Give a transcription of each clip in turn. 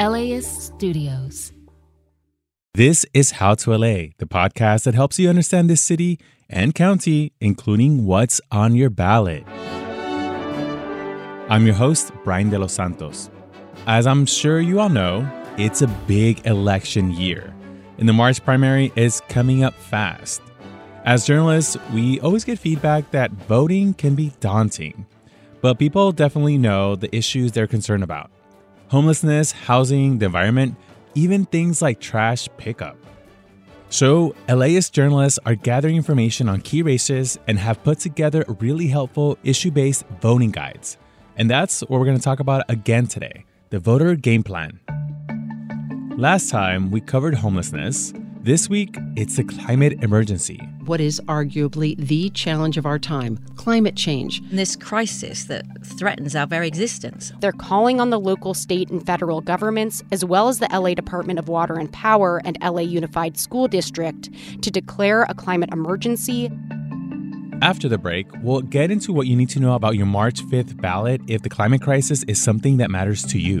LAist Studios. This is How to LA, the podcast that helps you understand this city and county, including what's on your ballot. I'm your host, Brian De Los Santos. As I'm sure you all know, it's a big election year, and the March primary is coming up fast. As journalists, we always get feedback that voting can be daunting, but people definitely know the issues they're concerned about homelessness, housing, the environment, even things like trash pickup. So, LAist journalists are gathering information on key races and have put together really helpful issue based voting guides. And that's what we're going to talk about again today the voter game plan. Last time we covered homelessness. This week, it's the climate emergency. What is arguably the challenge of our time climate change. This crisis that threatens our very existence. They're calling on the local, state, and federal governments, as well as the LA Department of Water and Power and LA Unified School District, to declare a climate emergency. After the break, we'll get into what you need to know about your March 5th ballot if the climate crisis is something that matters to you.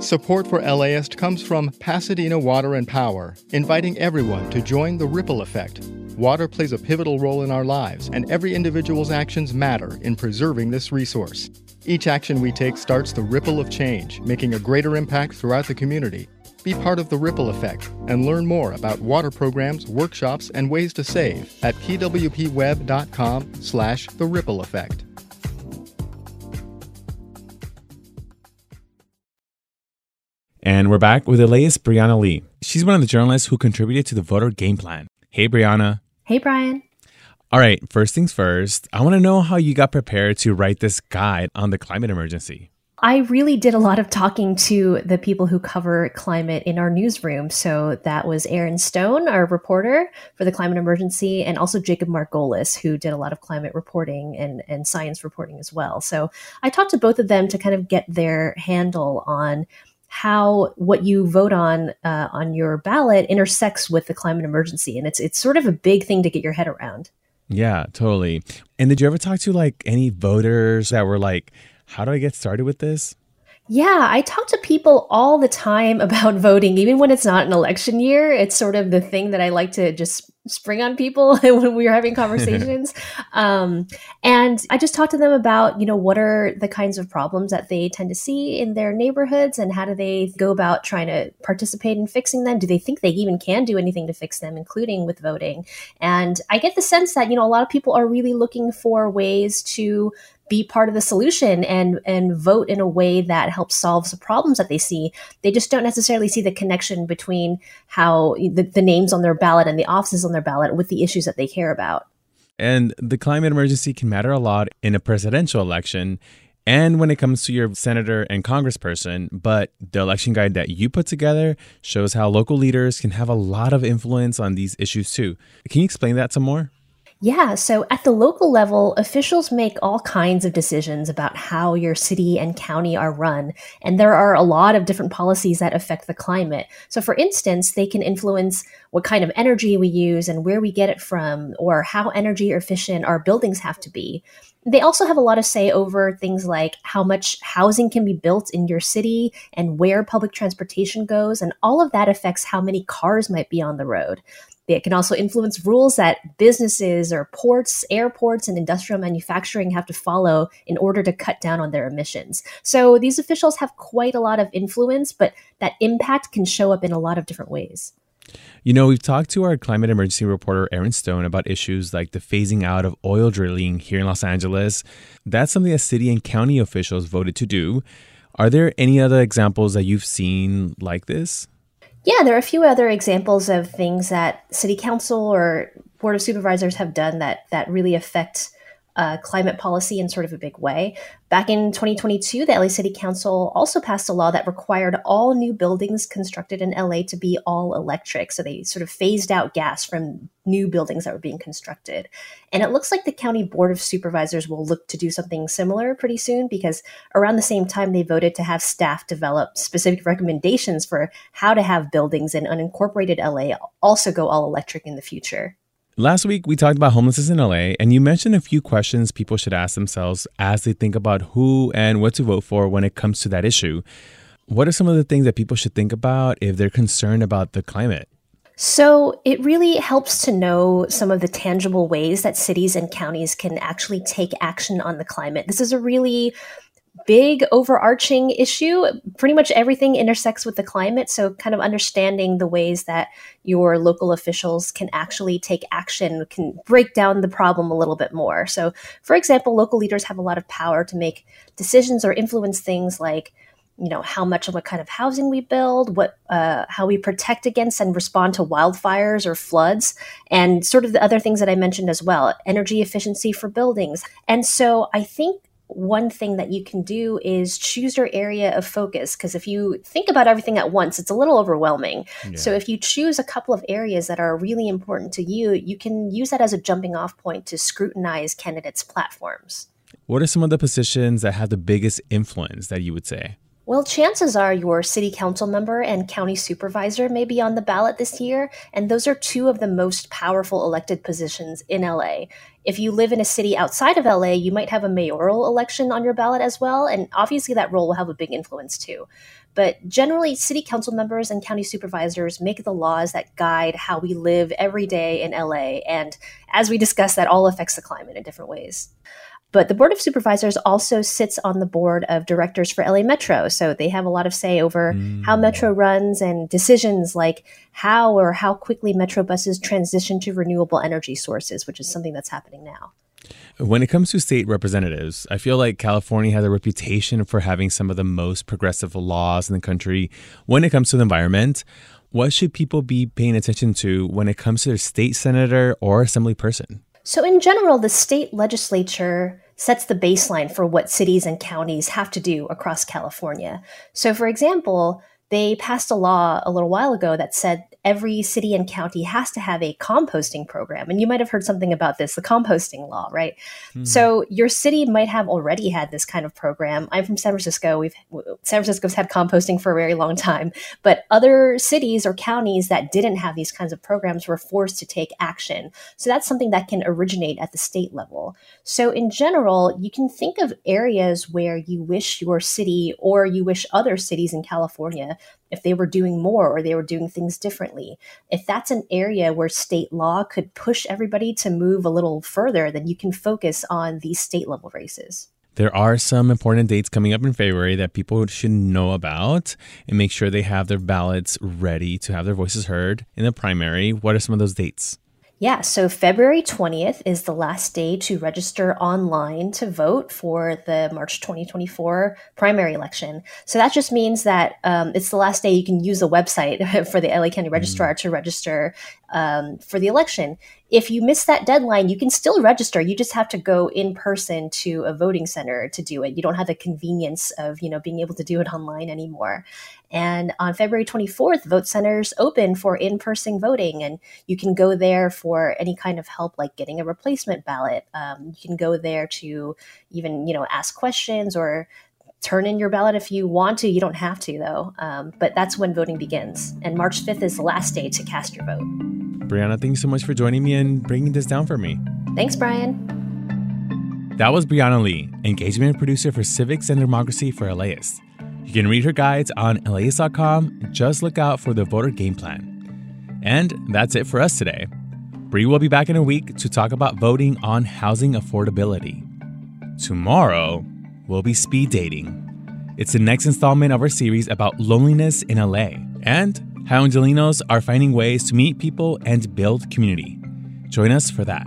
Support for LAist comes from Pasadena Water and Power, inviting everyone to join the ripple effect. Water plays a pivotal role in our lives, and every individual's actions matter in preserving this resource. Each action we take starts the ripple of change, making a greater impact throughout the community. Be part of the ripple effect and learn more about water programs, workshops, and ways to save at pwpweb.com slash the ripple effect. And we're back with LAist's Brianna Lee. She's one of the journalists who contributed to the voter game plan. Hey, Brianna. Hey, Brian. All right, first things first, I want to know how you got prepared to write this guide on the climate emergency. I really did a lot of talking to the people who cover climate in our newsroom. So that was Erin Stone, our reporter for the climate emergency, and also Jacob Margolis, who did a lot of climate reporting and, and science reporting as well. So I talked to both of them to kind of get their handle on how what you vote on uh, on your ballot intersects with the climate emergency, and it's it's sort of a big thing to get your head around. Yeah, totally. And did you ever talk to like any voters that were like, "How do I get started with this?" Yeah, I talk to people all the time about voting, even when it's not an election year. It's sort of the thing that I like to just spring on people when we are having conversations. um, and I just talk to them about, you know, what are the kinds of problems that they tend to see in their neighborhoods and how do they go about trying to participate in fixing them? Do they think they even can do anything to fix them, including with voting? And I get the sense that, you know, a lot of people are really looking for ways to be part of the solution and and vote in a way that helps solve the problems that they see. They just don't necessarily see the connection between how the, the names on their ballot and the offices on their ballot with the issues that they care about. And the climate emergency can matter a lot in a presidential election and when it comes to your senator and congressperson, but the election guide that you put together shows how local leaders can have a lot of influence on these issues too. Can you explain that some more? Yeah, so at the local level, officials make all kinds of decisions about how your city and county are run. And there are a lot of different policies that affect the climate. So, for instance, they can influence what kind of energy we use and where we get it from, or how energy efficient our buildings have to be. They also have a lot of say over things like how much housing can be built in your city and where public transportation goes. And all of that affects how many cars might be on the road. It can also influence rules that businesses or ports, airports, and industrial manufacturing have to follow in order to cut down on their emissions. So these officials have quite a lot of influence, but that impact can show up in a lot of different ways. You know, we've talked to our climate emergency reporter, Erin Stone, about issues like the phasing out of oil drilling here in Los Angeles. That's something that city and county officials voted to do. Are there any other examples that you've seen like this? Yeah, there are a few other examples of things that city council or board of supervisors have done that that really affect uh, climate policy in sort of a big way. Back in 2022, the LA City Council also passed a law that required all new buildings constructed in LA to be all electric. So they sort of phased out gas from new buildings that were being constructed. And it looks like the County Board of Supervisors will look to do something similar pretty soon because around the same time they voted to have staff develop specific recommendations for how to have buildings in unincorporated LA also go all electric in the future. Last week, we talked about homelessness in LA, and you mentioned a few questions people should ask themselves as they think about who and what to vote for when it comes to that issue. What are some of the things that people should think about if they're concerned about the climate? So, it really helps to know some of the tangible ways that cities and counties can actually take action on the climate. This is a really big overarching issue. Pretty much everything intersects with the climate. So, kind of understanding the ways that your local officials can actually take action can break down the problem a little bit more. So, for example, local leaders have a lot of power to make decisions or influence things like you know how much and what kind of housing we build what uh, how we protect against and respond to wildfires or floods and sort of the other things that i mentioned as well energy efficiency for buildings and so i think one thing that you can do is choose your area of focus because if you think about everything at once it's a little overwhelming yeah. so if you choose a couple of areas that are really important to you you can use that as a jumping off point to scrutinize candidates platforms what are some of the positions that have the biggest influence that you would say well, chances are your city council member and county supervisor may be on the ballot this year, and those are two of the most powerful elected positions in LA. If you live in a city outside of LA, you might have a mayoral election on your ballot as well, and obviously that role will have a big influence too. But generally, city council members and county supervisors make the laws that guide how we live every day in LA, and as we discussed, that all affects the climate in different ways. But the Board of Supervisors also sits on the board of directors for LA Metro. So they have a lot of say over mm. how Metro runs and decisions like how or how quickly Metro buses transition to renewable energy sources, which is something that's happening now. When it comes to state representatives, I feel like California has a reputation for having some of the most progressive laws in the country when it comes to the environment. What should people be paying attention to when it comes to their state senator or assembly person? So, in general, the state legislature sets the baseline for what cities and counties have to do across California. So, for example, they passed a law a little while ago that said every city and county has to have a composting program. And you might have heard something about this, the composting law, right? Mm-hmm. So your city might have already had this kind of program. I'm from San Francisco. We've San Francisco's had composting for a very long time, but other cities or counties that didn't have these kinds of programs were forced to take action. So that's something that can originate at the state level. So in general, you can think of areas where you wish your city or you wish other cities in California if they were doing more or they were doing things differently. If that's an area where state law could push everybody to move a little further, then you can focus on these state level races. There are some important dates coming up in February that people should know about and make sure they have their ballots ready to have their voices heard in the primary. What are some of those dates? Yeah, so February 20th is the last day to register online to vote for the March 2024 primary election. So that just means that um, it's the last day you can use the website for the LA County Registrar mm. to register um, for the election. If you miss that deadline, you can still register. You just have to go in person to a voting center to do it. You don't have the convenience of, you know, being able to do it online anymore. And on February 24th, vote centers open for in person voting, and you can go there for any kind of help, like getting a replacement ballot. Um, you can go there to even, you know, ask questions or turn in your ballot if you want to. You don't have to, though. Um, but that's when voting begins. And March 5th is the last day to cast your vote. Brianna, thanks so much for joining me and breaking this down for me. Thanks, Brian. That was Brianna Lee, engagement producer for Civics and Democracy for LAist. You can read her guides on LAist.com. Just look out for the voter game plan. And that's it for us today. Bree will be back in a week to talk about voting on housing affordability. Tomorrow, we'll be speed dating. It's the next installment of our series about loneliness in LA and how Angelenos are finding ways to meet people and build community. Join us for that.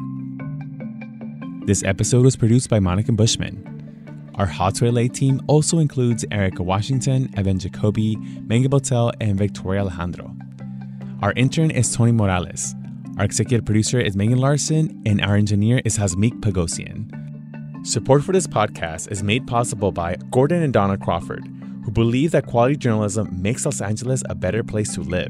This episode was produced by Monica Bushman. Our How to LA team also includes Erica Washington, Evan Jacoby, Megan Botel, and Victoria Alejandro. Our intern is Tony Morales. Our executive producer is Megan Larson, and our engineer is Hasmik Pagosian. Support for this podcast is made possible by Gordon and Donna Crawford, who believe that quality journalism makes Los Angeles a better place to live.